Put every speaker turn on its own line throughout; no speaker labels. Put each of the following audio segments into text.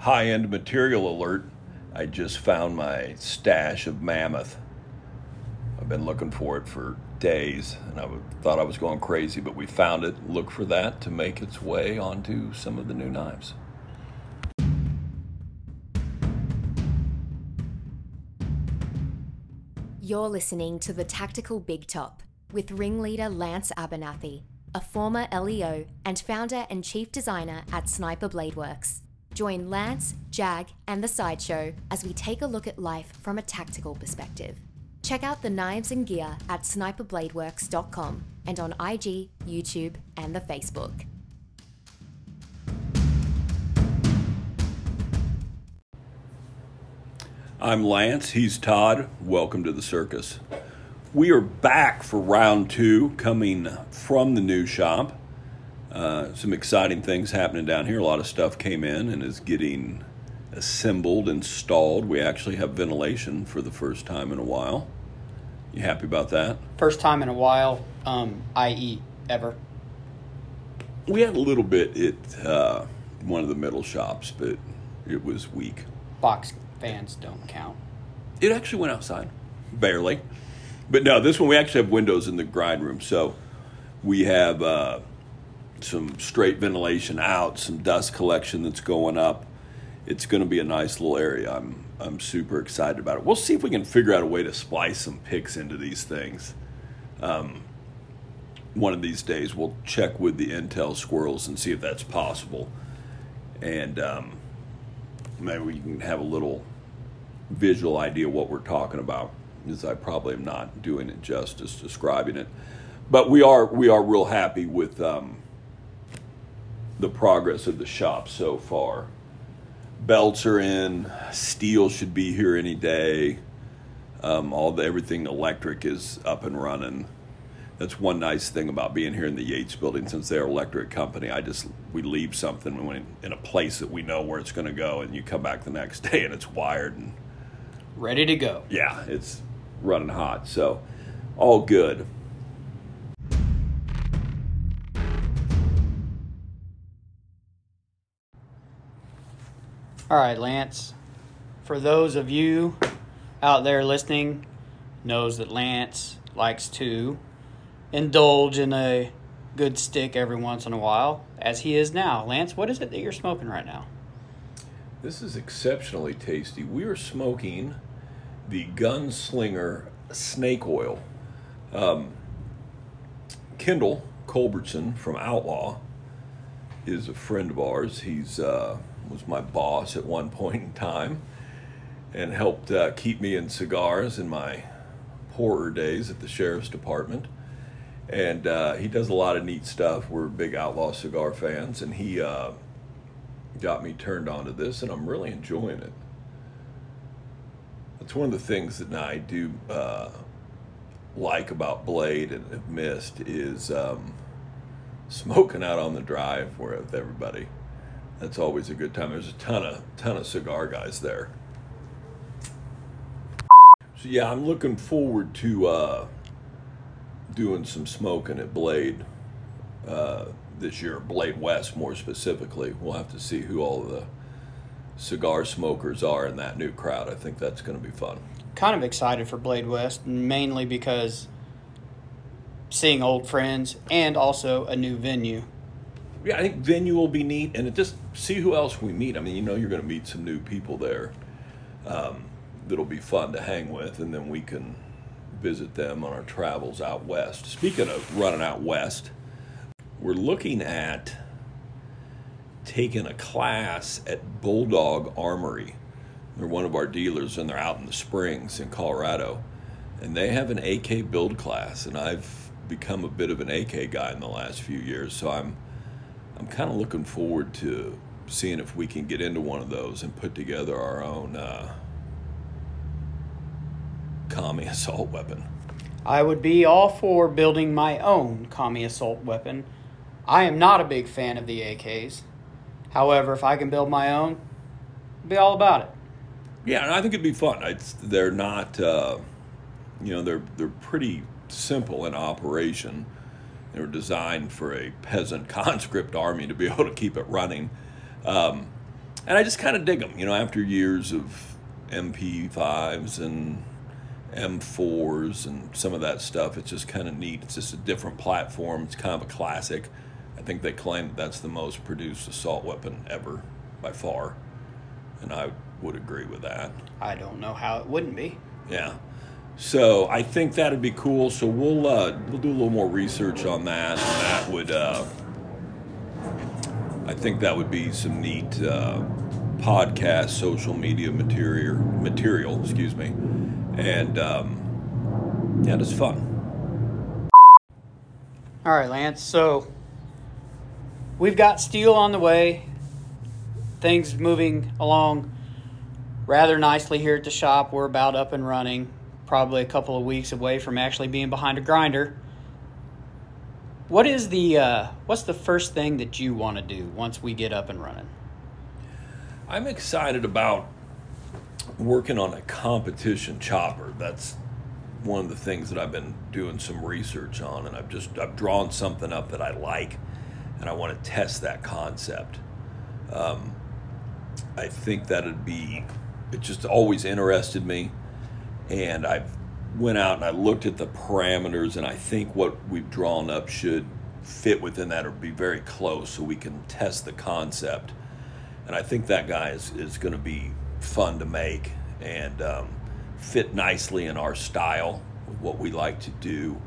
high end material alert. I just found my stash of mammoth. I've been looking for it for days and I thought I was going crazy, but we found it. Look for that to make its way onto some of the new knives.
You're listening to the Tactical Big Top with ringleader Lance Abernathy, a former LEO and founder and chief designer at Sniper Blade Works. Join Lance, Jag, and the Sideshow as we take a look at life from a tactical perspective. Check out the knives and gear at sniperbladeworks.com and on IG, YouTube, and the Facebook.
I'm Lance. He's Todd. Welcome to the circus. We are back for round two, coming from the new shop. Uh, some exciting things happening down here. A lot of stuff came in and is getting assembled, installed. We actually have ventilation for the first time in a while. You happy about that?
First time in a while, um, i.e., ever.
We had a little bit at uh, one of the middle shops, but it was weak.
Box fans don't count.
It actually went outside, barely. But no, this one we actually have windows in the grind room, so we have uh, some straight ventilation out, some dust collection that's going up. It's going to be a nice little area. I'm I'm super excited about it. We'll see if we can figure out a way to splice some picks into these things. Um, one of these days, we'll check with the Intel squirrels and see if that's possible, and um, maybe we can have a little visual idea what we're talking about. Because I probably am not doing it justice describing it, but we are we are real happy with um, the progress of the shop so far. Belts are in, steel should be here any day. Um, all the everything electric is up and running. That's one nice thing about being here in the Yates building, since they're an electric company. I just we leave something when in a place that we know where it's going to go, and you come back the next day and it's wired and
Ready to go.
yeah, it's running hot. So all good.
All right, Lance. For those of you out there listening, knows that Lance likes to indulge in a good stick every once in a while, as he is now. Lance, what is it that you're smoking right now?
This is exceptionally tasty. We are smoking the Gunslinger snake oil. Um, Kendall Culbertson from Outlaw is a friend of ours. He's uh, was my boss at one point in time and helped uh, keep me in cigars in my poorer days at the sheriff's department. And uh, he does a lot of neat stuff. We're big Outlaw cigar fans, and he uh, got me turned on to this, and I'm really enjoying it. That's one of the things that I do uh, like about Blade and missed is um, smoking out on the drive with everybody. That's always a good time. There's a ton of ton of cigar guys there. So yeah, I'm looking forward to uh, doing some smoking at Blade uh, this year. Blade West, more specifically. We'll have to see who all the cigar smokers are in that new crowd. I think that's going to be fun.
Kind of excited for Blade West, mainly because seeing old friends and also a new venue.
Yeah, I think venue will be neat, and just see who else we meet. I mean, you know, you're going to meet some new people there um, that'll be fun to hang with, and then we can visit them on our travels out west. Speaking of running out west, we're looking at taking a class at Bulldog Armory. They're one of our dealers, and they're out in the Springs in Colorado, and they have an AK build class, and I've become a bit of an AK guy in the last few years, so I'm I'm kind of looking forward to seeing if we can get into one of those and put together our own uh, commie assault weapon.
I would be all for building my own commie assault weapon. I am not a big fan of the AKs. However, if I can build my own, be all about it.
Yeah, and I think it'd be fun. It's, they're not, uh, you know, they're they're pretty simple in operation. They were designed for a peasant conscript army to be able to keep it running. Um, and I just kind of dig them. You know, after years of MP5s and M4s and some of that stuff, it's just kind of neat. It's just a different platform. It's kind of a classic. I think they claim that that's the most produced assault weapon ever by far, and I would agree with that.
I don't know how it wouldn't be.
Yeah. So I think that'd be cool. So we'll uh, we'll do a little more research on that, and that would uh, I think that would be some neat uh, podcast, social media material material. Excuse me, and um, yeah, it's fun.
All right, Lance. So we've got steel on the way. Things moving along rather nicely here at the shop. We're about up and running. Probably a couple of weeks away from actually being behind a grinder. What is the uh, what's the first thing that you want to do once we get up and running?
I'm excited about working on a competition chopper. That's one of the things that I've been doing some research on, and I've just I've drawn something up that I like, and I want to test that concept. Um, I think that'd be it. Just always interested me, and I went out and I looked at the parameters, and I think what we've drawn up should fit within that or be very close, so we can test the concept. And I think that guy is is going to be fun to make and um, fit nicely in our style with what we like to do.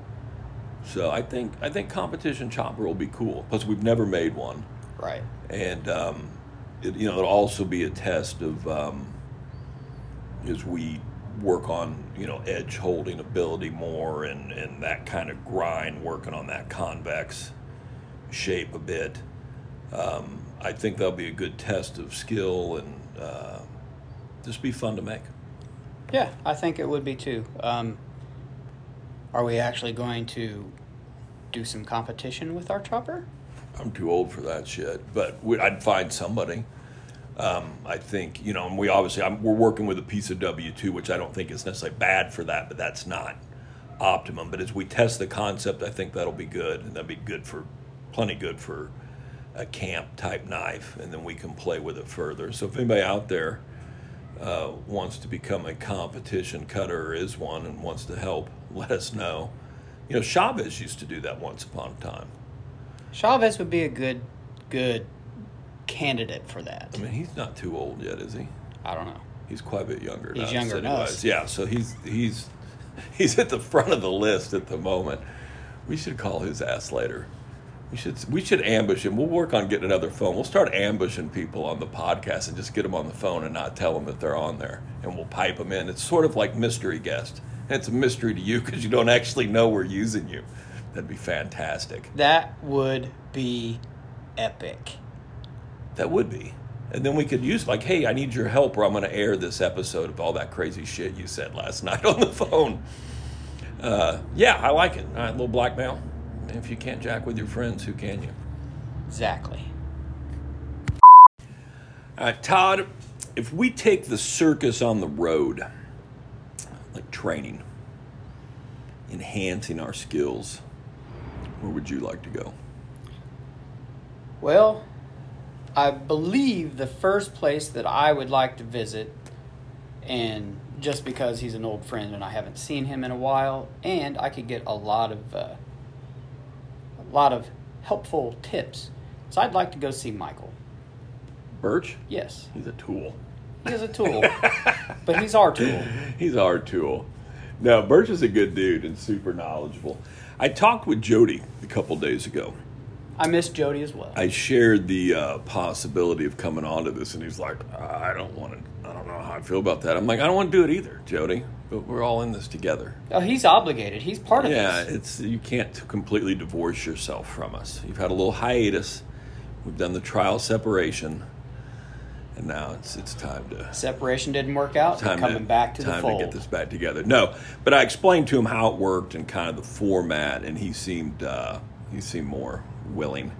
So I think I think competition chopper will be cool. Plus, we've never made one
Right.
and um, it, you know it'll also be a test of um, as we work on you know edge holding ability more and and that kind of grind working on that convex shape a bit um, I think that'll be a good test of skill and uh, just be fun to make
Yeah, I think it would be too. Um, are we actually going to do some competition with our chopper?
I'm too old for that shit, but we, I'd find somebody. Um, I think you know, and we obviously I'm, we're working with a piece of W two, which I don't think is necessarily bad for that, but that's not optimum. But as we test the concept, I think that'll be good, and that'll be good for plenty good for a camp type knife, and then we can play with it further. So if anybody out there uh, wants to become a competition cutter or is one and wants to help, let us know. You know, Chavez used to do that once upon a time.
Chavez would be a good, good candidate for that.
I mean, he's not too old yet, is he?
I don't know.
He's quite a bit younger.
He's younger than us.
Yeah, so he's he's he's at the front of the list at the moment. We should call his ass later. We should we should ambush him. We'll work on getting another phone. We'll start ambushing people on the podcast and just get them on the phone and not tell them that they're on there, and we'll pipe them in. It's sort of like mystery guest. And it's a mystery to you because you don't actually know we're using you. That'd be fantastic.
That would be epic.
That would be. And then we could use like, hey, I need your help, or I'm going to air this episode of all that crazy shit you said last night on the phone. Uh, yeah, I like it. All right, little blackmail. If you can't jack with your friends, who can you?
Exactly.
All right, Todd, if we take the circus on the road, like training, enhancing our skills, where would you like to go?
Well, I believe the first place that I would like to visit, and just because he's an old friend and I haven't seen him in a while, and I could get a lot of uh, a lot of helpful tips. So I'd like to go see Michael.
Birch?
Yes,
He's a tool.
he is a tool, but he's our tool.
He's our tool. No, Birch is a good dude and super knowledgeable. I talked with Jody a couple days ago.
I miss Jody as well.
I shared the uh, possibility of coming onto this, and he's like, "I don't want to. I don't know how I feel about that." I'm like, "I don't want to do it either, Jody. But we're all in this together."
Oh, he's obligated. He's part of
Yeah,
this.
Yeah, it's you can't completely divorce yourself from us. You've had a little hiatus. We've done the trial separation, and now it's it's time to
Separation didn't work out.
time
coming
to,
back to
time
the fold.
to get this back together. No, but I explained to him how it worked and kind of the format, and he seemed uh, he seemed more willing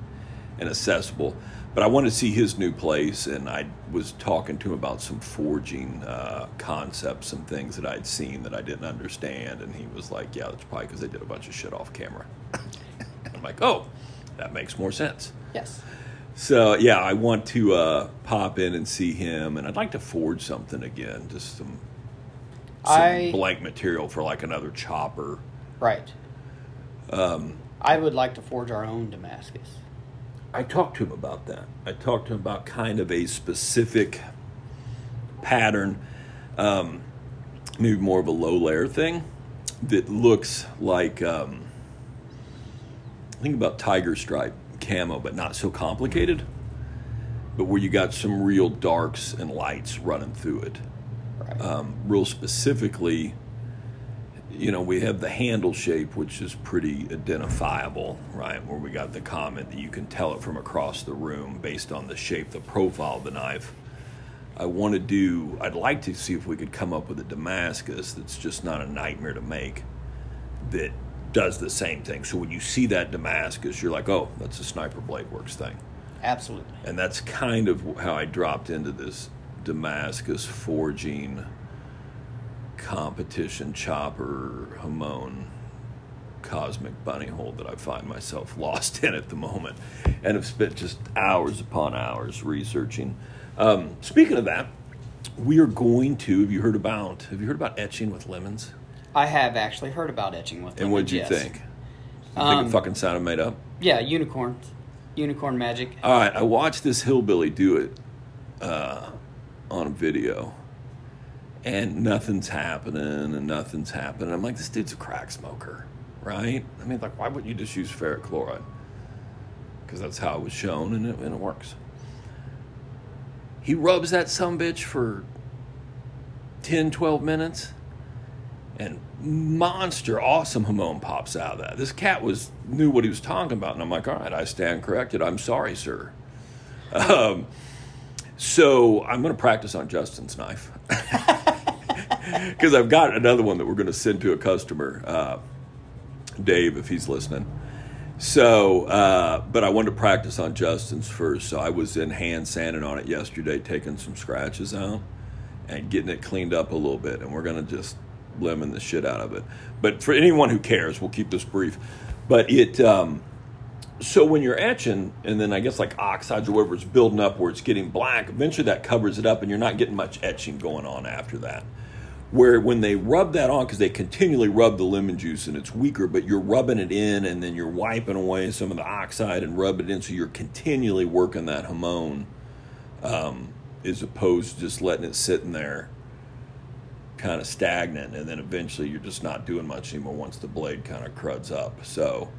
and accessible. But I wanted to see his new place, and I was talking to him about some forging uh, concepts, some things that I'd seen that I didn't understand, and he was like, "Yeah, that's probably because they did a bunch of shit off camera." I'm like, "Oh, that makes more sense."
Yes.
So yeah, I want to uh, pop in and see him, and I'd like to forge something again, just some, some
I-
blank material for like another chopper.
Right.
Um,
I would like to forge our own Damascus.
I talked to him about that. I talked to him about kind of a specific pattern, um, maybe more of a low layer thing that looks like. Um, think about tiger stripe camo, but not so complicated. But where you got some real darks and lights running through it.
Right.
Um, real specifically, you know, we have the handle shape, which is pretty identifiable, right? Where we got the comment that you can tell it from across the room based on the shape, the profile of the knife. I want to do, I'd like to see if we could come up with a Damascus that's just not a nightmare to make that does the same thing. So when you see that Damascus, you're like, oh, that's a Sniper Blade Works thing.
Absolutely.
And that's kind of how I dropped into this Damascus forging competition chopper Hamon cosmic bunny hole that I find myself lost in at the moment and have spent just hours upon hours researching. Um, speaking of that, we are going to have you heard about have you heard about etching with lemons?
I have actually heard about etching with lemons
And what'd you
yes.
think? You think
Um,
it fucking sounded made up?
Yeah, unicorns. Unicorn magic.
All right, I watched this hillbilly do it uh, on video, and nothing's happening, and nothing's happening. I'm like, this dude's a crack smoker, right? I mean, like, why wouldn't you just use ferric chloride? Because that's how it was shown, and it, and it works. He rubs that some bitch for 10, 12 minutes, and monster awesome hamon pops out of that. This cat was knew what he was talking about, and I'm like, all right, I stand corrected. I'm sorry, sir. Um, so I'm going to practice on Justin's knife because I've got another one that we're going to send to a customer, uh, Dave, if he's listening. So, uh, but I wanted to practice on Justin's first. So I was in hand sanding on it yesterday, taking some scratches out and getting it cleaned up a little bit. And we're going to just lemon the shit out of it. But for anyone who cares, we'll keep this brief. But it, um, so when you're etching, and then I guess like oxides or whatever is building up where it's getting black, eventually that covers it up, and you're not getting much etching going on after that. Where when they rub that on, because they continually rub the lemon juice and it's weaker, but you're rubbing it in and then you're wiping away some of the oxide and rub it in, so you're continually working that hamon, um, as opposed to just letting it sit in there kind of stagnant, and then eventually you're just not doing much anymore once the blade kind of cruds up. So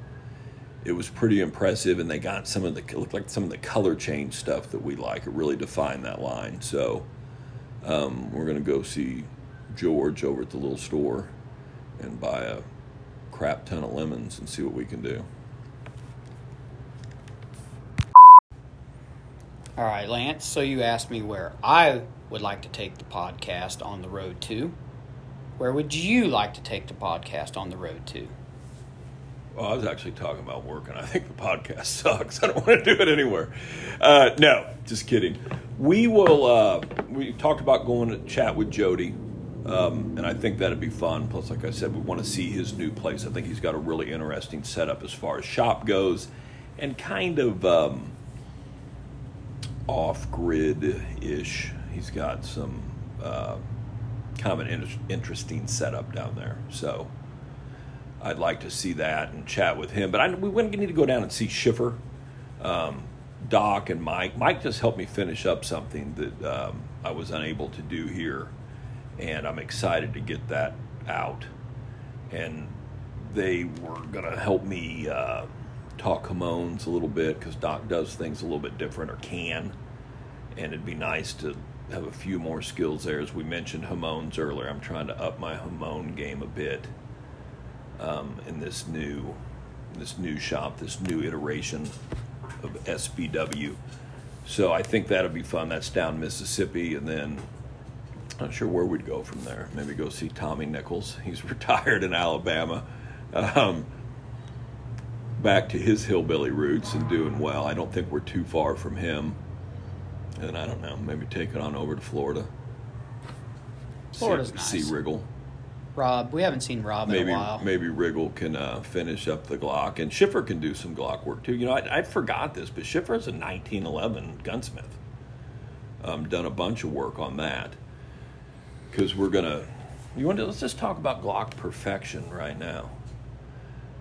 it was pretty impressive, and they got some of the looked like some of the color change stuff that we like. It really defined that line. So um, we're gonna go see George over at the little store and buy a crap ton of lemons and see what we can do.
All right, Lance. So you asked me where I would like to take the podcast on the road to. Where would you like to take the podcast on the road to?
Well, I was actually talking about work, and I think the podcast sucks. I don't want to do it anywhere. Uh, no, just kidding. We will. Uh, we talked about going to chat with Jody, um, and I think that'd be fun. Plus, like I said, we want to see his new place. I think he's got a really interesting setup as far as shop goes, and kind of um, off-grid ish. He's got some uh, kind of an inter- interesting setup down there. So. I'd like to see that and chat with him. But I, we wouldn't need to go down and see Schiffer, um, Doc, and Mike. Mike just helped me finish up something that um, I was unable to do here, and I'm excited to get that out. And they were going to help me uh, talk Hamons a little bit because Doc does things a little bit different or can. And it'd be nice to have a few more skills there. As we mentioned Hamons earlier, I'm trying to up my Hamon game a bit um, in this new this new shop, this new iteration of SBW. So I think that'll be fun. That's down Mississippi, and then not sure where we'd go from there. Maybe go see Tommy Nichols. He's retired in Alabama. Um, back to his hillbilly roots and doing well. I don't think we're too far from him. And I don't know, maybe take it on over to Florida.
Florida's
see,
nice.
See Riggle.
Rob. We haven't seen Rob
maybe
in a while.
maybe Riggle can uh, finish up the Glock, and Schiffer can do some Glock work too. You know, I, I forgot this, but Schiffer's a 1911 gunsmith. Um, done a bunch of work on that because we're gonna. You want to let's just talk about Glock perfection right now.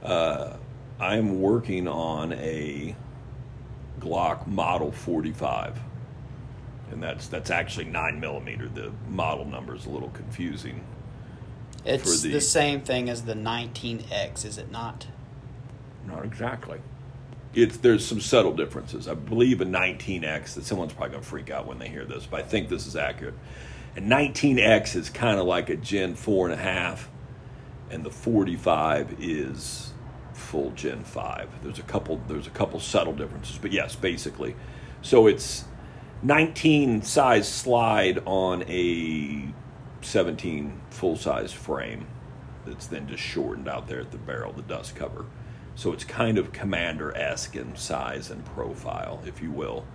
Uh, I'm working on a Glock Model 45, and that's that's actually nine millimeter. The model number is a little confusing.
It's
the-
the same thing as the 19X, is it not?
Not exactly. It's there's some subtle differences. I believe a 19x that someone's probably gonna freak out when they hear this, but I think this is accurate. A 19x is kind of like a Gen four and a half, and the 45 is full Gen five. There's a couple there's a couple subtle differences, but yes, basically. So it's 19 size slide on a 17 full size frame that's then just shortened out there at the barrel, the dust cover. So it's kind of commander esque in size and profile, if you will,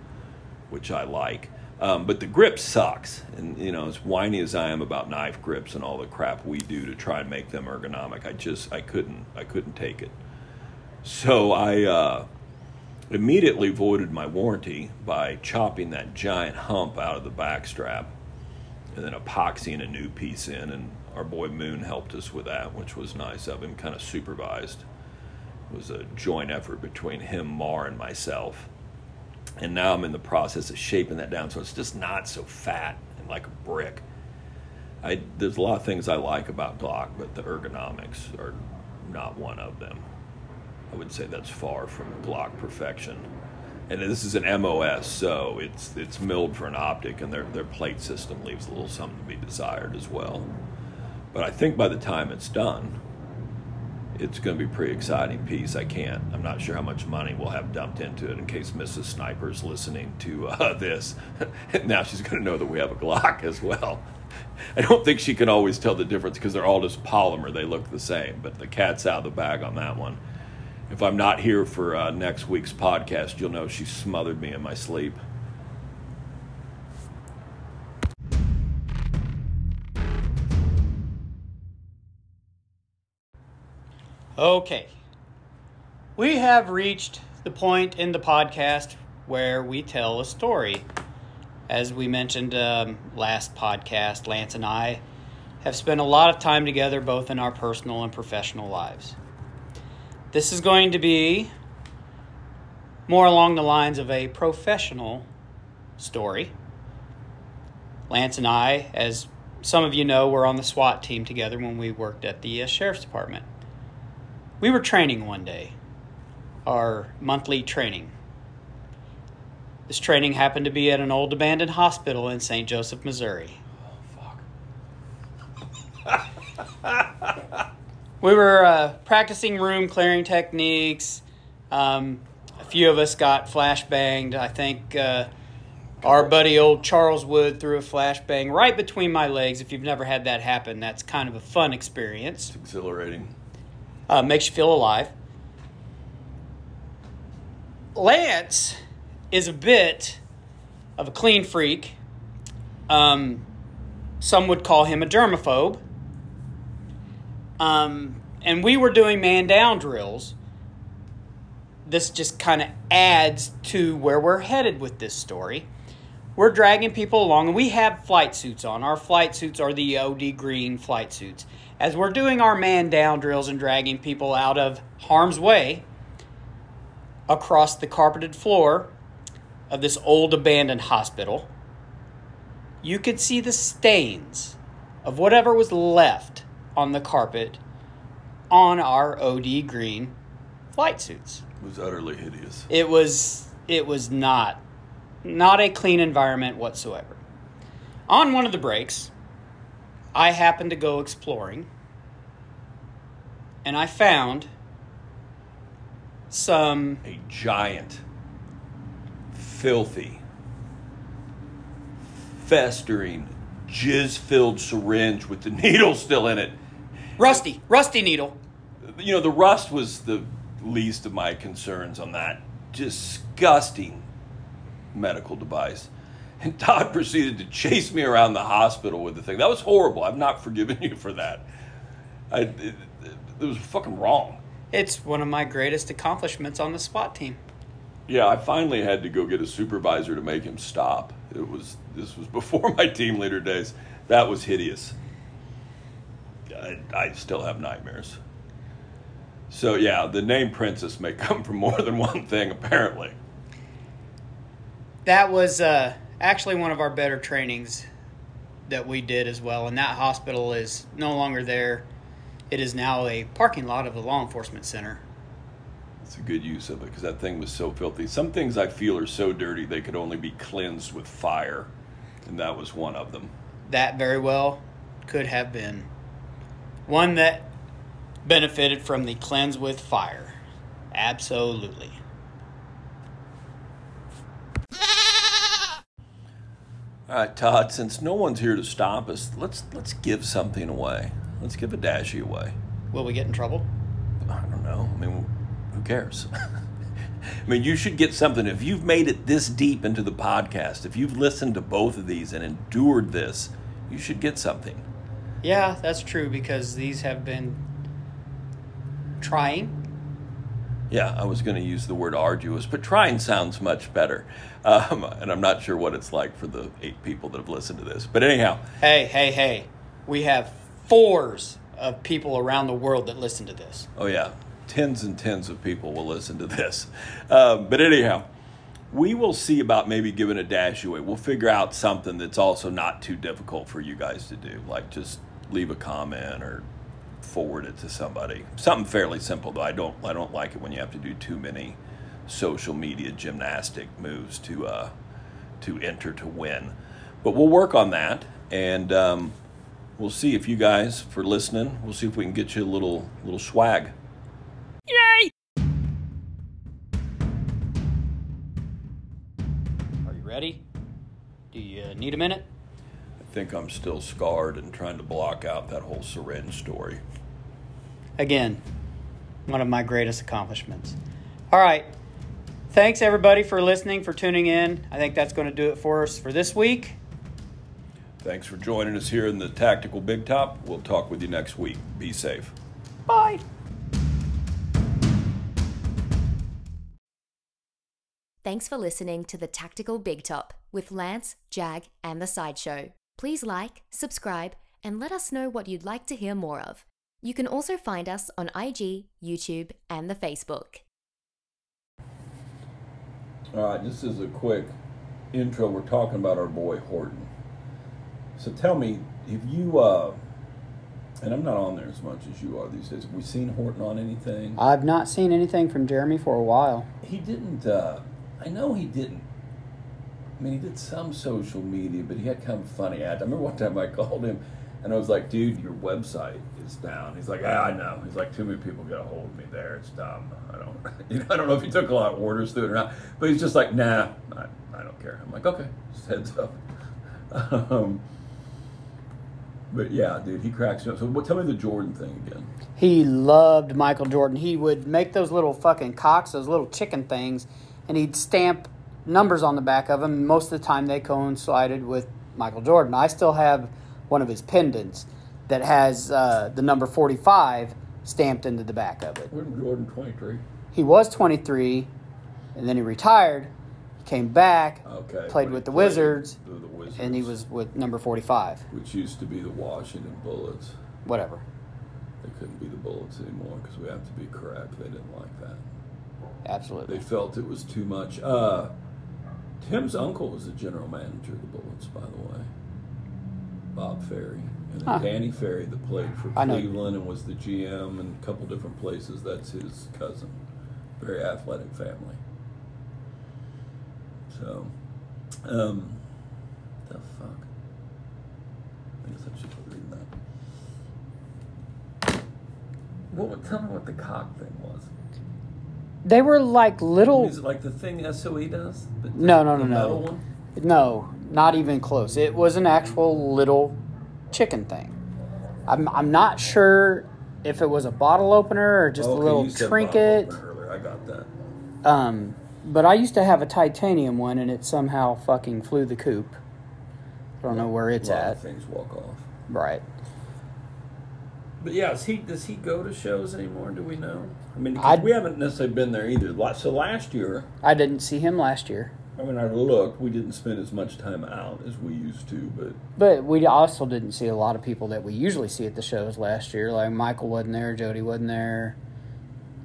which I like. Um, but the grip sucks, and you know, as whiny as I am about knife grips and all the crap we do to try and make them ergonomic, I just I couldn't I couldn't take it. So I uh, immediately voided my warranty by chopping that giant hump out of the back strap and then epoxying a new piece in. And our boy Moon helped us with that, which was nice of him, kind of supervised. It was a joint effort between him, Mar, and myself. And now I'm in the process of shaping that down so it's just not so fat and like a brick. I, there's a lot of things I like about Glock, but the ergonomics are not one of them. I would say that's far from Glock perfection. And this is an MOS, so it's it's milled for an optic, and their their plate system leaves a little something to be desired as well. But I think by the time it's done, it's going to be a pretty exciting piece. I can't. I'm not sure how much money we'll have dumped into it in case Mrs. Sniper's listening to uh, this. now she's going to know that we have a Glock as well. I don't think she can always tell the difference because they're all just polymer. They look the same, but the cat's out of the bag on that one. If I'm not here for uh, next week's podcast, you'll know she smothered me in my sleep.
Okay. We have reached the point in the podcast where we tell a story. As we mentioned um, last podcast, Lance and I have spent a lot of time together both in our personal and professional lives. This is going to be more along the lines of a professional story. Lance and I, as some of you know, were on the SWAT team together when we worked at the uh, Sheriff's Department. We were training one day, our monthly training. This training happened to be at an old abandoned hospital in St. Joseph, Missouri. we were uh, practicing room clearing techniques. Um, a few of us got flashbanged. I think uh, our buddy old Charles Wood threw a flashbang right between my legs. If you've never had that happen, that's kind of a fun experience.
It's exhilarating.
Uh, makes you feel alive. Lance is a bit of a clean freak. Um, some would call him a germaphobe. Um, and we were doing man down drills. This just kind of adds to where we're headed with this story. We're dragging people along, and we have flight suits on. Our flight suits are the OD green flight suits. As we're doing our man down drills and dragging people out of harm's way across the carpeted floor of this old abandoned hospital, you could see the stains of whatever was left on the carpet on our OD green flight suits.
It was utterly hideous.
It was it was not not a clean environment whatsoever. On one of the breaks, I happened to go exploring and I found some
A giant, filthy, festering, jizz filled syringe with the needle still in it.
rusty rusty needle.
You know, the rust was the least of my concerns on that disgusting medical device. And Todd proceeded to chase me around the hospital with the thing. That was horrible. I've not forgiven you for that. I, it, it, it was fucking wrong.
It's one of my greatest accomplishments on the SWAT team.
Yeah, I finally had to go get a supervisor to make him stop. It was this was before my team leader days. That was hideous. I, I still have nightmares. So yeah, the name Princess may come from more than one thing apparently.
That was uh, actually one of our better trainings that we did as well, and that hospital is no longer there. It is now a parking lot of the law enforcement center.
It's a good use of it because that thing was so filthy. Some things I feel are so dirty they could only be cleansed with fire, and that was one of them.
That very well could have been one that benefited from the cleanse with fire. Absolutely.
All right, Todd. Since no one's here to stop us, let's let's give something away. Let's give a dashie away.
Will we get in trouble?
I don't know. I mean, who cares? I mean, you should get something. If you've made it this deep into the podcast, if you've listened to both of these and endured this, you should get something.
Yeah, that's true because these have been trying.
Yeah, I was going to use the word arduous, but trying sounds much better. Um, and I'm not sure what it's like for the eight people that have listened to this. But anyhow,
Hey, hey, hey. We have fours of people around the world that listen to this.
Oh yeah, tens and tens of people will listen to this. Um, but anyhow, we will see about maybe giving a dash away. We'll figure out something that's also not too difficult for you guys to do, like just leave a comment or forward it to somebody. Something fairly simple though. I don't I don't like it when you have to do too many social media gymnastic moves to uh, to enter to win. But we'll work on that and. Um, we'll see if you guys for listening. We'll see if we can get you a little little swag.
Yay! Are you ready? Do you need a minute?
I think I'm still scarred and trying to block out that whole syringe story.
Again, one of my greatest accomplishments. All right. Thanks everybody for listening, for tuning in. I think that's going to do it for us for this week.
Thanks for joining us here in the Tactical Big Top. We'll talk with you next week. Be safe.
Bye.
Thanks for listening to the Tactical Big Top with Lance, Jag, and the Sideshow. Please like, subscribe, and let us know what you'd like to hear more of. You can also find us on IG, YouTube, and the Facebook.
All right, just as a quick intro, we're talking about our boy Horton. So tell me, if you, uh, and I'm not on there as much as you are these days, have we seen Horton on anything?
I've not seen anything from Jeremy for a while.
He didn't, uh, I know he didn't. I mean, he did some social media, but he had kind of funny ads. I remember one time I called him and I was like, dude, your website is down. He's like, yeah, I know. He's like, too many people get a hold of me there. It's dumb. I don't, you know, I don't know if he took a lot of orders through it or not, but he's just like, nah, I, I don't care. I'm like, okay, just heads up. Um, but yeah, dude, he cracks me up. So what, tell me the Jordan thing again.
He loved Michael Jordan. He would make those little fucking cocks, those little chicken things, and he'd stamp numbers on the back of them. Most of the time, they coincided with Michael Jordan. I still have one of his pendants that has uh, the number 45 stamped into the back of it.
Wasn't Jordan 23?
He was 23, and then he retired. Came back,
Okay.
played with
he
the Wizards,
The, the Wizards.
and he was with number 45.
Which used to be the Washington Bullets.
Whatever.
They couldn't be the Bullets anymore because we have to be correct. They didn't like that.
Absolutely.
They felt it was too much. Uh, Tim's uncle was the general manager of the Bullets, by the way. Bob Ferry. And then
Huh.
Danny Ferry, that played for
I know.
Cleveland and was the GM in a couple different places, that's his cousin. Very athletic family. So, um, the fuck? I guess I should quit reading that. What, tell me what the cock thing was.
They were like little.
Is it like the thing SOE does? The-
No, no, no, no.
one?
No, not even close. It was an actual little chicken thing. I'm, I'm not sure if it was a bottle opener or just
Okay,
a little trinket.
I got that.
Um, but I used to have a titanium one, and it somehow fucking flew the coop. I don't know where it's
a lot
at.
of things walk off.
Right.
But yeah, does he does he go to shows anymore? Do we know? I mean,
I'd-
we haven't necessarily been there either. So last year,
I didn't see him last year,
I mean, I looked. We didn't spend as much time out as we used to, but
but we also didn't see a lot of people that we usually see at the shows last year. Like Michael wasn't there, Jody wasn't there.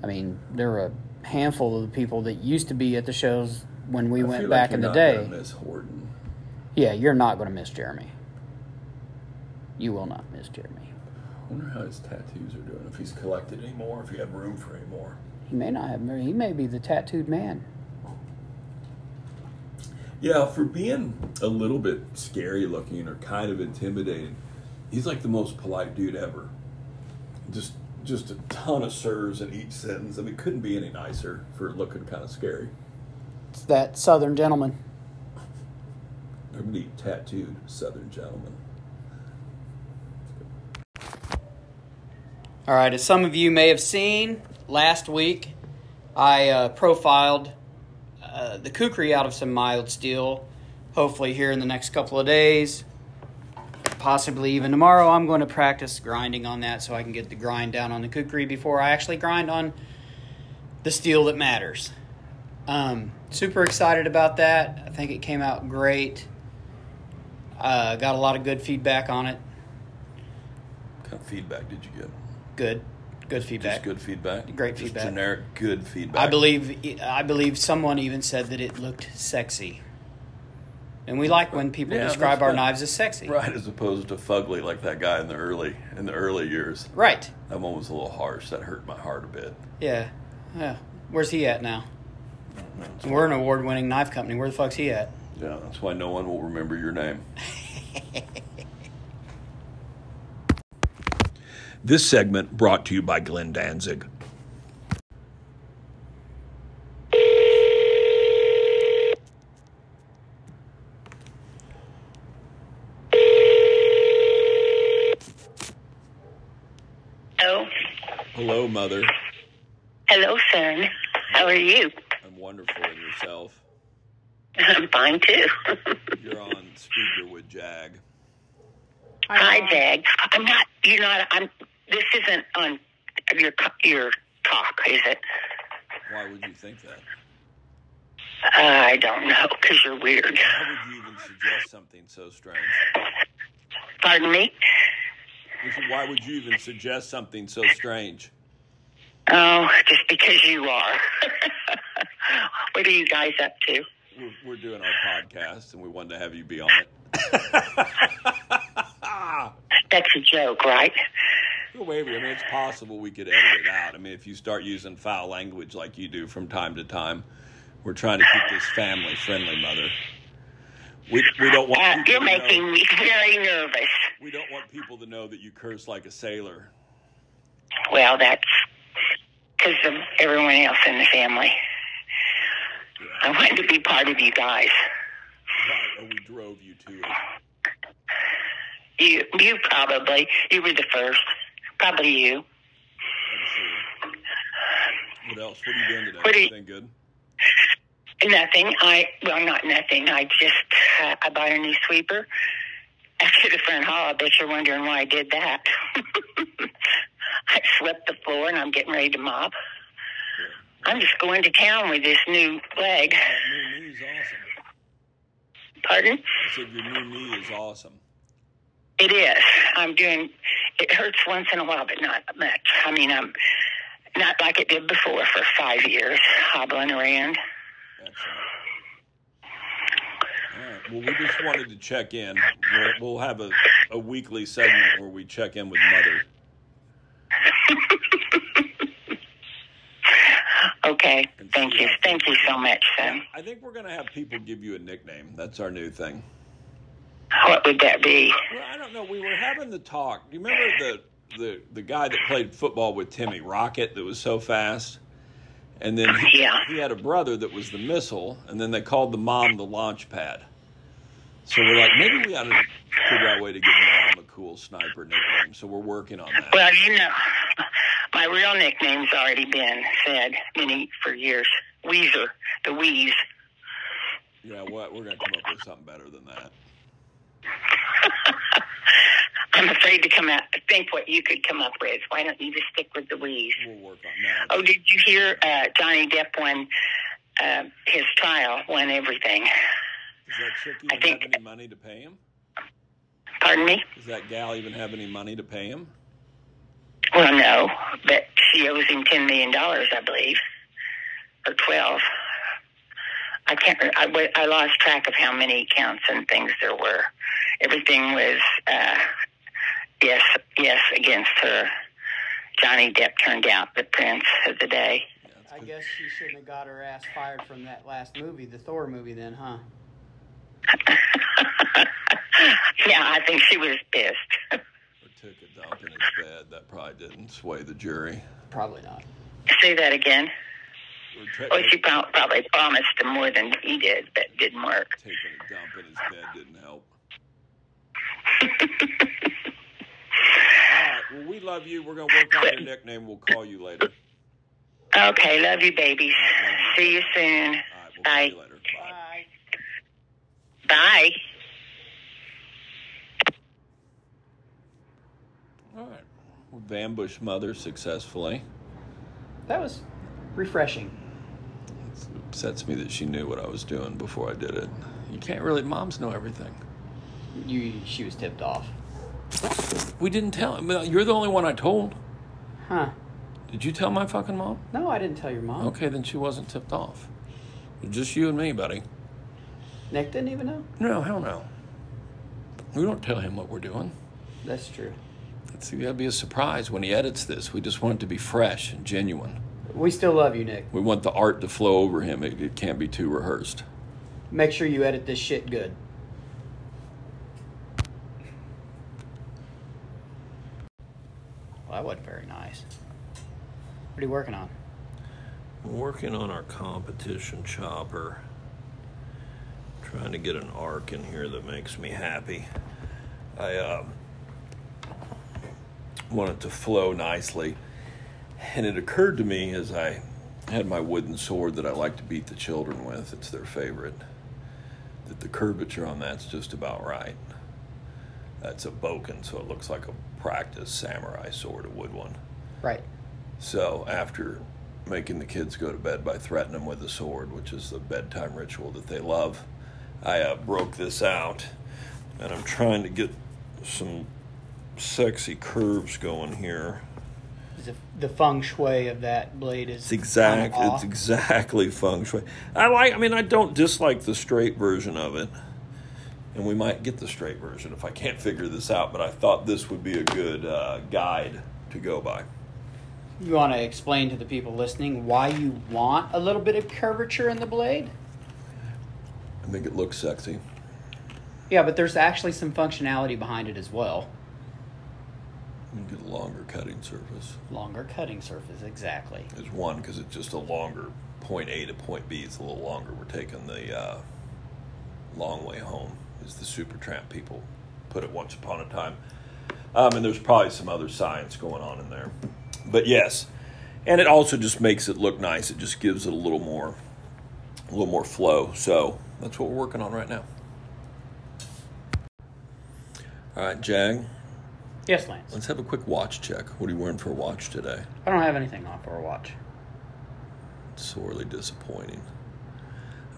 I mean, there were a handful of the people that used to be at the shows when we
I
went back
like
in the day.
Miss Horton.
Yeah, you're not going to miss Jeremy. You will not miss Jeremy.
I wonder how his tattoos are doing. If he's collected any more, if he had room for any more.
He may not have. He may be the tattooed man.
Yeah, for being a little bit scary looking or kind of intimidating, he's like the most polite dude ever. Just just a ton of sirs in each sentence. I mean, couldn't be any nicer for looking kind of scary.
It's that Southern gentleman.
I'm tattooed Southern gentleman.
All right, as some of you may have seen, last week I uh, profiled uh, the kukri out of some mild steel. Hopefully, here in the next couple of days, possibly even tomorrow, I'm going to practice grinding on that so I can get the grind down on the kukri before I actually grind on the steel that matters. Um, super excited about that. I think it came out great. Uh, got a lot of good feedback on it.
What kind of feedback did you get?
Good, good feedback.
Just good feedback.
Great
Just
feedback.
Generic good feedback.
I believe I believe someone even said that it looked sexy. And we like when people
Yeah,
describe our knives as sexy.
right as opposed to fugly like that guy in the early in the early years.
Right.
That one was a little harsh. That hurt my heart a bit.
Yeah. Yeah. Where's he at now? We're an award winning knife company. Where the fuck's he at?
Yeah, that's why no one will remember your name. this segment brought to you by Glenn Danzig.
Oh,
Hello, Mother.
hello, son. How are you?
I'm wonderful in yourself.
I'm fine too.
You're on speaker with Jag.
Hi, Jag. I'm not. You're not. I'm. This isn't on your your talk, is it?
Why would you think that?
Uh, I don't know, because you're weird.
Why would you even suggest something so strange?
Pardon me.
Why would you even suggest something so strange?
Oh, just because you are. what are you guys up to?
We're, we're doing our podcast, and we wanted to have you be on it.
That's a joke, right?
Well, I mean, it's possible we could edit it out. I mean, if you start using foul language like you do from time to time, we're trying to keep this family friendly, mother. We, we don't want
Uh, you're
to
making
know,
me very nervous.
we don't want people to know that you curse like a sailor.
Well, that's because of everyone else in the family. I wanted to be part of you guys.
Right, or we drove you to it.
You, you probably, you were the first. Probably you.
What else? What are you doing today?
What you-
Anything good?
Nothing. I well, not nothing. I just uh, I bought a new sweeper. After the front hall, I bet you're wondering why I did that. I swept the floor and I'm getting ready to mop. I'm just going to town with this new leg.
That new knee is awesome.
Pardon?
I said your new knee is awesome.
It is. I'm doing. It hurts once in a while, but not much. I mean, I'm not like it did before for five years, hobbling around.
All right. Well, we just wanted to check in. We'll, we'll have a, a weekly segment where we check in with Mother.
Okay. Thank you. Thank you so much, son.
I think we're going to have people give you a nickname. That's our new thing.
What would that be?
Well, I don't know. We were having the talk. Do you remember the, the, the guy that played football with Timmy Rocket that was so fast? And then he,
Yeah.
he had a brother that was the missile, and then they called the mom the launch pad. So we're like, maybe we ought to figure out a way to give mom a cool sniper nickname. So we're working on that.
Well, you know, my real nickname's already been said many for years. Weezer, the Wheeze.
Yeah, what? We're going to come up with something better than that.
I'm afraid to come out. Think what you could come up with. Why don't you just stick with the Louise?
We'll work on that.
Oh, did you hear uh, Johnny Depp won uh, his trial, won everything?
Does that chick
I
even
think-
have any money to pay him?
Pardon me?
Does that gal even have any money to pay him?
Well, no, but she owes him ten million dollars, I believe, or twelve. I can't. I, I lost track of how many counts and things there were. Everything was uh, yes, yes against her. Johnny Depp turned out the prince of the day.
I guess she shouldn't have got her ass fired from that last movie, the Thor movie, then, huh?
yeah, I think she was pissed.
Or took a dump in his bed? That probably didn't sway the jury.
Probably not.
Say that again.
Or tra-
Well, she prob- probably promised him more than he did, but didn't work.
taking a dump in his bed didn't help. All right. Well, we love you. We're gonna work on your nickname. We'll call you later.
Okay, love you, babies. See you soon.
All right. We'll
Bye.
call you later. Bye.
Bye.
All right. We've ambushed mother successfully.
That was refreshing.
It upsets me that she knew what I was doing before I did it. You can't really. Moms know everything.
You, she was tipped off.
We didn't tell. You're the only one I told.
Huh?
Did you tell my fucking mom?
No, I didn't tell your mom.
Okay, then she wasn't tipped off. It was Just you and me, buddy.
Nick didn't even know.
No, hell no. We don't tell him what we're doing.
That's true.
It's got to be a surprise when he edits this. We just want it to be fresh and genuine.
We still love you, Nick.
We want the art to flow over him. It, it can't be too rehearsed.
Make sure you edit this shit good. Well, that wasn't very nice. What are you working on?
I'm working on our competition chopper. Trying to get an arc in here that makes me happy.
I uh, want it to flow nicely. And it occurred to me as I had my wooden sword that I like to beat the children with, it's their favorite, that the curvature on that's just about right. That's a bokken, so it looks like a practice samurai sword, a wood one.
Right.
So after making the kids go to bed by threatening them with a sword, which is the bedtime ritual that they love, I uh, broke this out, and I'm trying to get some sexy curves going here.
it the feng shui of that blade is
It's exact. It's exactly feng shui. I like. I mean, I don't dislike the straight version of it, and we might get the straight version if I can't figure this out. But I thought this would be a good uh, guide to go by.
You want to explain to the people listening why you want a little bit of curvature in the blade?
I think it looks sexy.
Yeah, but there's actually some functionality behind it as well.
You get a longer cutting surface.
Longer cutting surface, exactly.
There's one because it's just a longer point A to point B. It's a little longer. We're taking the uh, long way home, as the Supertramp people put it once upon a time. Um, and there's probably some other science going on in there, but yes, and it also just makes it look nice. It just gives it a little more, a little more flow. So that's what we're working on right now. All right, Jag,
Yes, Lance.
let's have a quick watch check. What are you wearing for a watch today?
I don't have anything on for a watch.
sorely disappointing.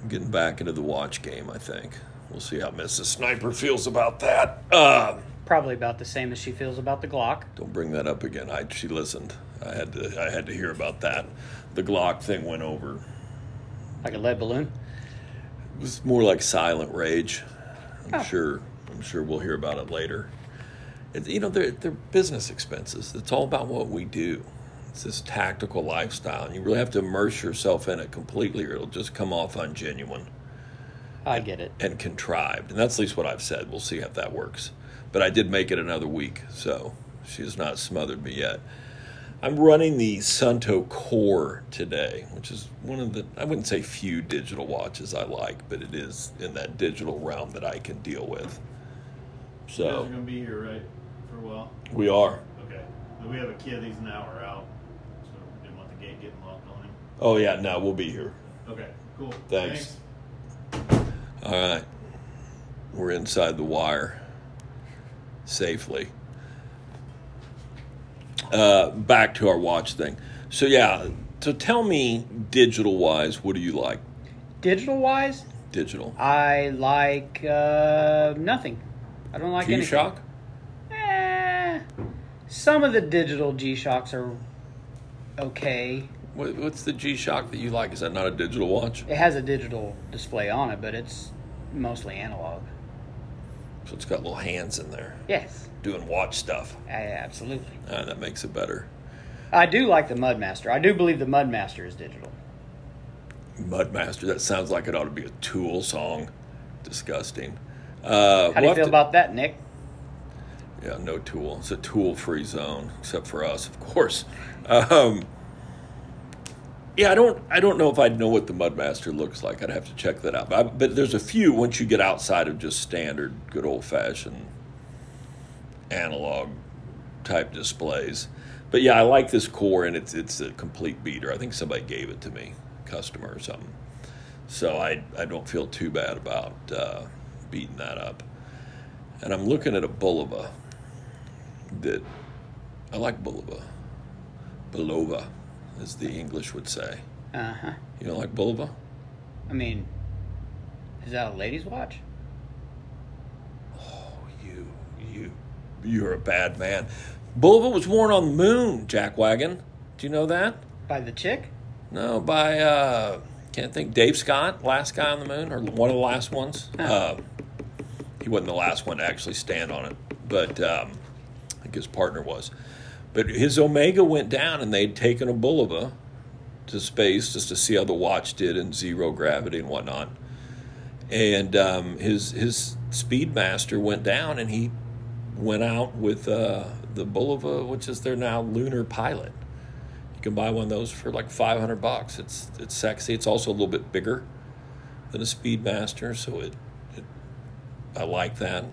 I'm getting back into the watch game, I think. We'll see how Mrs. Sniper feels about that. Uh,
Probably about the same as she feels about the Glock.
don't bring that up again. I, she listened. I had to. I had to hear about that. The Glock thing went over.
Like a lead balloon.
It was more like silent rage. I'm
Oh.
sure. I'm sure we'll hear about it later. It's, you know, they're, they're business expenses. It's all about what we do. It's this tactical lifestyle, and you really have to immerse yourself in it completely, or it'll just come off ungenuine.
I get it.
and contrived. And that's at least what I've said. We'll see if that works. But I did make it another week, so she has not smothered me yet. I'm running the Suunto Core today, which is one of the, I wouldn't say few digital watches I like, but it is in that digital realm that I can deal with.
You guys are gonna be here, right, for a while?
we are.
Okay. But we have a kid, he's an hour out, so didn't want the gate getting locked on him.
Oh, yeah, no, we'll be here.
Okay, cool.
Thanks. All right. We're inside the wire safely. Uh, back to our watch thing. So yeah, so tell me, digital wise, what do you like?
Digital wise,
Digital
I like uh, nothing. I don't like
any
G
Shock?
Eh, some of the digital G Shocks are okay.
What, what's the G Shock that you like? Is that not a digital watch?
It has a digital display on it, but it's mostly analog.
So it's got little hands in there
Yes,
doing watch stuff.
a- absolutely.
Uh, that makes it better.
I do like the Mudmaster. I do believe the Mudmaster is digital.
Mudmaster. That sounds like it ought to be a Tool song. Disgusting. Uh,
How do you feel
to-
about that, Nick?
Yeah, no Tool. It's a Tool-free zone, except for us, of course. Um, yeah, I don't. I don't know if I'd know what the Mudmaster looks like. I'd have to check that out. But, I, but there's a few once you get outside of just standard, good old-fashioned analog type displays. But yeah, I like this core, and it's it's a complete beater. I think somebody gave it to me, customer or something. So I I don't feel too bad about uh, beating that up. And I'm looking at a Bulova that I like Bulova. Bulova, as the English would say.
Uh huh.
You don't like Bulova?
I mean, is that a lady's watch?
Oh, you, you, you're a bad man. Bulova was worn on the moon, Jack Wagon. Do you know that?
By the chick?
No, by uh, can't think. Dave Scott, last guy on the moon, or one of the last ones. Uh, he wasn't the last one to actually stand on it, but um, I think his partner was. But his Omega went down, and they'd taken a Bulova to space just to see how the watch did in zero gravity and whatnot. And um, his his Speedmaster went down, and he went out with uh, the Bulova, which is their now lunar pilot. You can buy one of those for like five hundred bucks. It's it's sexy. It's also a little bit bigger than a Speedmaster, so it, it I like that.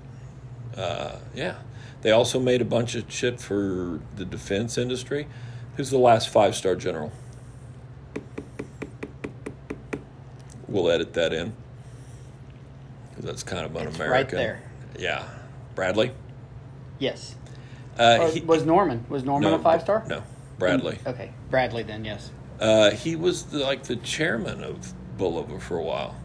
Uh, yeah, they also made a bunch of shit for the defense industry. Who's the last five star general? We'll edit that in because that's kind of un-American.
right there.
Yeah, Bradley.
Yes.
Uh,
Or
he-
was Norman? Was Norman
no,
a five star?
No, Bradley.
Okay, Bradley then. Yes.
Uh, he was the, like the chairman of Bulova for a while.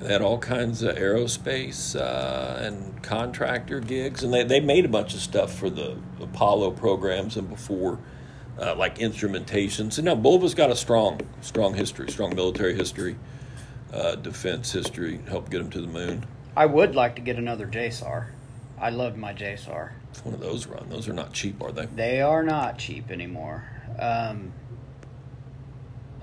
They had all kinds of aerospace uh, and contractor gigs, and they, they made a bunch of stuff for the Apollo programs and before, uh, like instrumentation. So now Bulova's got a strong, strong history, strong military history, uh, defense history. Helped get him to the moon.
I would like to get another JSAR. I loved my JSAR.
If one of those run, those are not cheap, are they?
They are not cheap anymore. Um,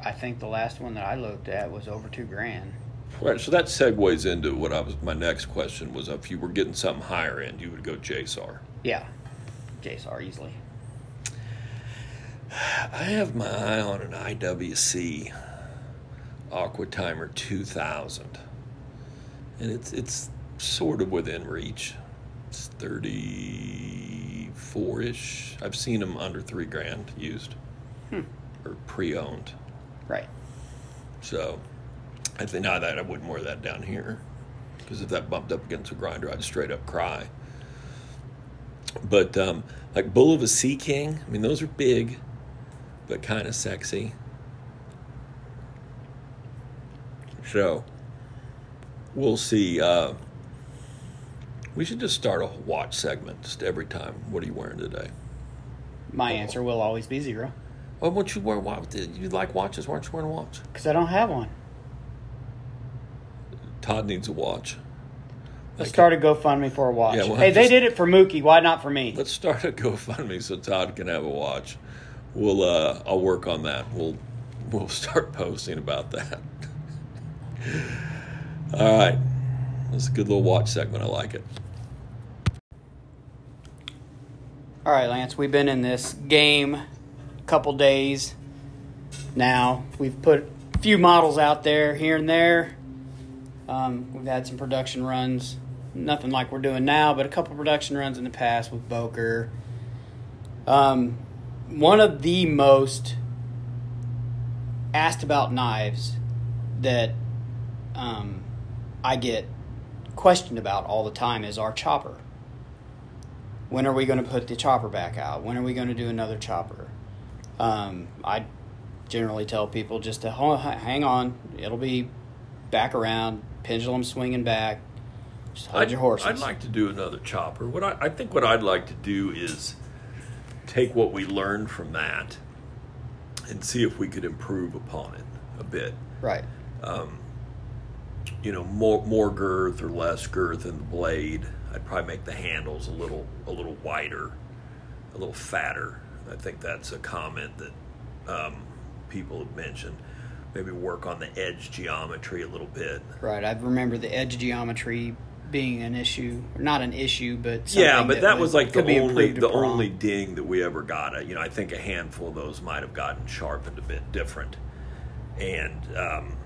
I think the last one that I looked at was over two grand.
Right. So that segues into what I was. My next question was: if you were getting something higher end, you would go JSAR.
Yeah, JSAR easily.
I have my eye on an IWC Aquatimer 2000, and it's it's sort of within reach. It's 34 ish. I've seen them under three grand used hmm. or pre-owned.
Right.
So I think now that I wouldn't wear that down here because if that bumped up against a grinder, I'd straight up cry. But um, like Bulova Sea King, I mean, those are big, but kind of sexy. So we'll see. Uh, we should just start a watch segment just every time. What are you wearing today?
My answer will always be zero
Why won't you wear watch? You like watches? Why aren't you wearing a watch?
because I don't have one.
Todd needs a watch.
Let's start a GoFundMe for a watch.
Yeah, well,
hey, they
just-
did it for Mookie. Why not for me?
Let's start a GoFundMe so Todd can have a watch. We'll uh, I'll work on that. We'll we'll start posting about that. All right, that's a good little watch segment. I like it.
All right, Lance, we've been in this game a couple days now. We've put a few models out there here and there. Um, we've had some production runs, nothing like we're doing now, but a couple production runs in the past with Boker. Um, one of the most asked about knives that um, I get questioned about all the time is our chopper. when are we going to put the chopper back out? When are we going to do another chopper? Um, I generally tell people just to hang on. It'll be back around, pendulum swinging back. Just hold
I'd,
your horses.
I'd like to do another chopper. What I, I think what I'd like to do is take what we learned from that and see if we could improve upon it a bit.
right.
You know, more more girth or less girth in the blade. I'd probably make the handles a little a little wider, a little fatter. I think that's a comment that um, people have mentioned. Maybe work on the edge geometry a little bit.
Right. I remember the edge geometry being an issue, not an issue, but
yeah, but that,
would-
was like the only the
upon.
only ding that we ever got. You know, I think a handful of those might have gotten sharpened a bit different, and um,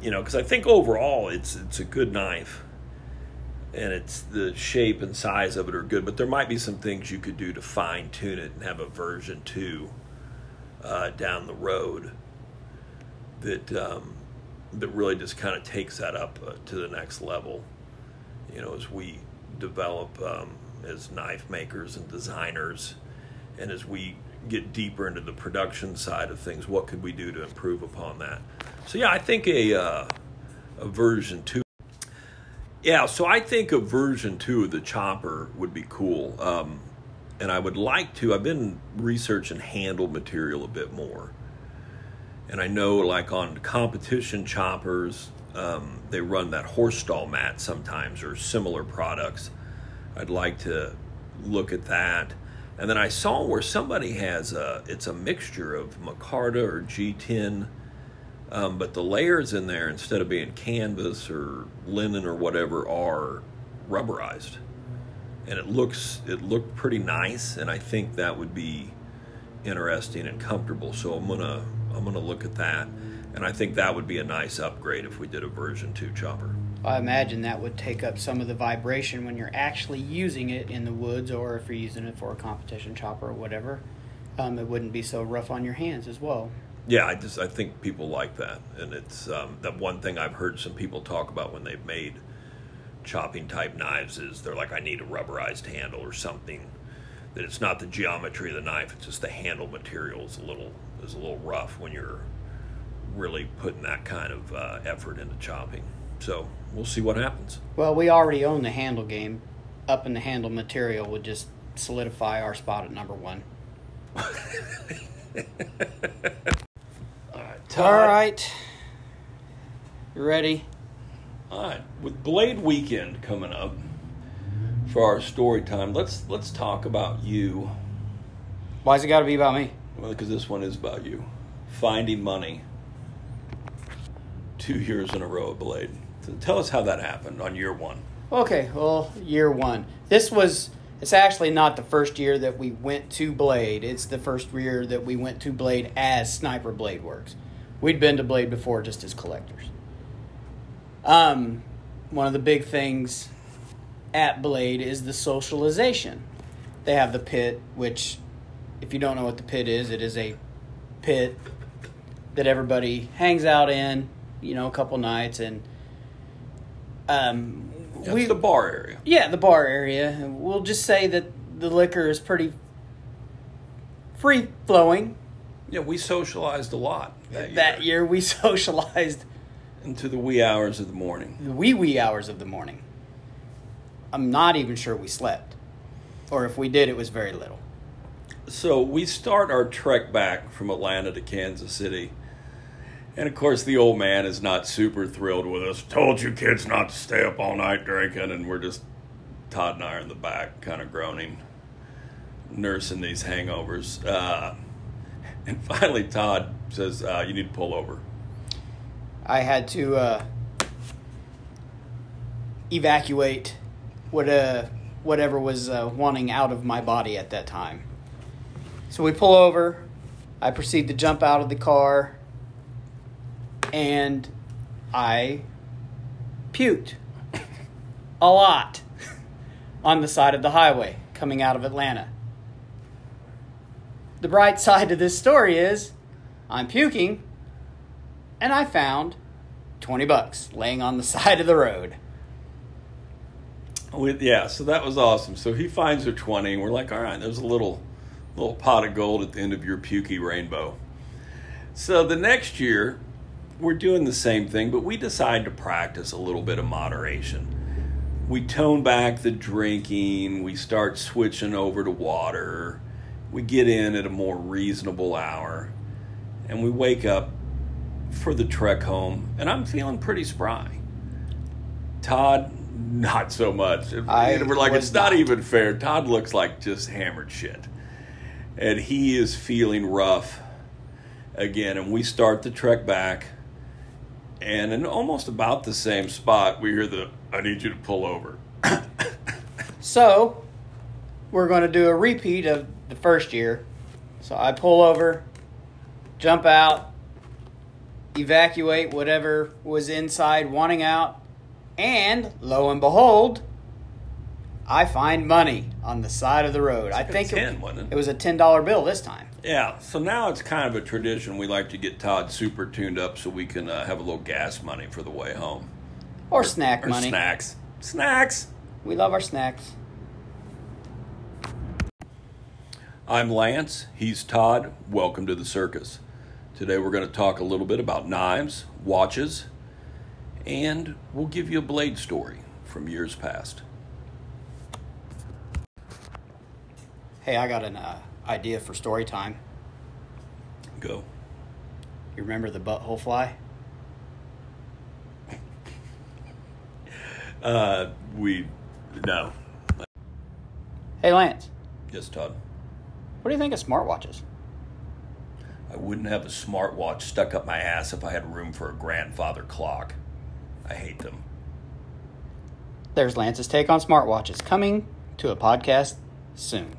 you know, because I think overall it's it's a good knife, and it's the shape and size of it are good. But there might be some things you could do to fine tune it and have a version two uh, down the road that um, that really just kind of takes that up uh, to the next level you know, as we develop um, as knife makers and designers, and as we get deeper into the production side of things, what could we do to improve upon that? So yeah, I think a uh, a version two. Yeah, so I think a version two of the chopper would be cool, um, and I would like to. I've been researching handle material a bit more, and I know like on competition choppers, um, they run that horse stall mat sometimes or similar products. I'd like to look at that. And then I saw where somebody has a, it's a mixture of micarta or G10, um, but the layers in there, instead of being canvas or linen or whatever, are rubberized. And it looks, it looked pretty nice, and I think that would be interesting and comfortable. So I'm gonna, I'm gonna look at that. And I think that would be a nice upgrade if we did a version 2 chopper.
I imagine that would take up some of the vibration when you're actually using it in the woods, or if you're using it for a competition chopper or whatever. Um, it wouldn't be so rough on your hands as well.
Yeah, I just I think people like that, and it's um, that one thing I've heard some people talk about when they've made chopping type knives is they're like I need a rubberized handle or something. That it's not the geometry of the knife; it's just the handle material is a little is a little rough when you're really putting that kind of uh, effort into chopping. So we'll see what happens.
Well, we already own the handle game. Up in the handle material would just solidify our spot at number one.
All right,
All right. You ready?
All right, with Blade Weekend coming up for our story time, let's let's talk about you.
Why's it got to be about me?
Well, because this one is about you. Finding money. Two years in a row at Blade. So tell us how that happened on year one.
Okay, well, year one. This was, it's actually not the first year that we went to Blade. It's the first year that we went to Blade as Sniper Blade Works. We'd been to Blade before just as collectors. Um, one of the big things at Blade is the socialization. They have the pit, which, if you don't know what the pit is, it is a pit that everybody hangs out in, you know, a couple nights, and um,
That's the bar area.
yeah, the bar area. We'll just say that the liquor is pretty free flowing.
Yeah, we socialized a lot that year.
That year we socialized
into the wee hours of the morning.
the wee wee hours of the morning. I'm not even sure we slept. Or if we did, it was very little.
So we start our trek back from Atlanta to Kansas City. And of course, the old man is not super thrilled with us. Told you kids not to stay up all night drinking. And we're just, Todd and I are in the back, kind of groaning, nursing these hangovers. Uh, and finally, Todd says, uh, You need to pull over.
I had to uh, evacuate what uh, whatever was uh, wanting out of my body at that time. So we pull over. I proceed to jump out of the car, and I puked a lot on the side of the highway coming out of Atlanta. The bright side to this story is I'm puking and I found 20 bucks laying on the side of the road.
With, yeah, so that was awesome. So he finds her 20, and we're like, all right, there's a little little pot of gold at the end of your pukey rainbow. So the next year, we're doing the same thing, but we decide to practice a little bit of moderation. We tone back the drinking, we start switching over to water, we get in at a more reasonable hour, and we wake up for the trek home, and I'm feeling pretty spry. Todd, not so much.
I
we're like, it's not
not.
even fair. Todd looks like just hammered shit. And he is feeling rough again. And we start the trek back. And in almost about the same spot, we hear the, I need you to pull over.
So, we're going to do a repeat of the first year. So, I pull over, jump out, evacuate whatever was inside wanting out, and lo and behold, I find money on the side of the road. I think
10, wasn't it?
it was a $10 bill this time.
Yeah, so now it's kind of a tradition. We like to get Todd super tuned up so we can uh, have a little gas money for the way home.
Or snack
Or
money.
snacks. Snacks!
We love our snacks.
I'm Lance. He's Todd. Welcome to the circus. Today we're going to talk a little bit about knives, watches, and we'll give you a blade story from years past.
Hey, I got an uh, idea for story time.
Go.
You remember the butthole fly?
Uh, we, no.
Hey, Lance,
Yes, Todd.
what do you think of smartwatches?
I wouldn't have a smartwatch stuck up my ass if I had room for a grandfather clock. I hate them.
There's Lance's take on smartwatches coming to a podcast soon.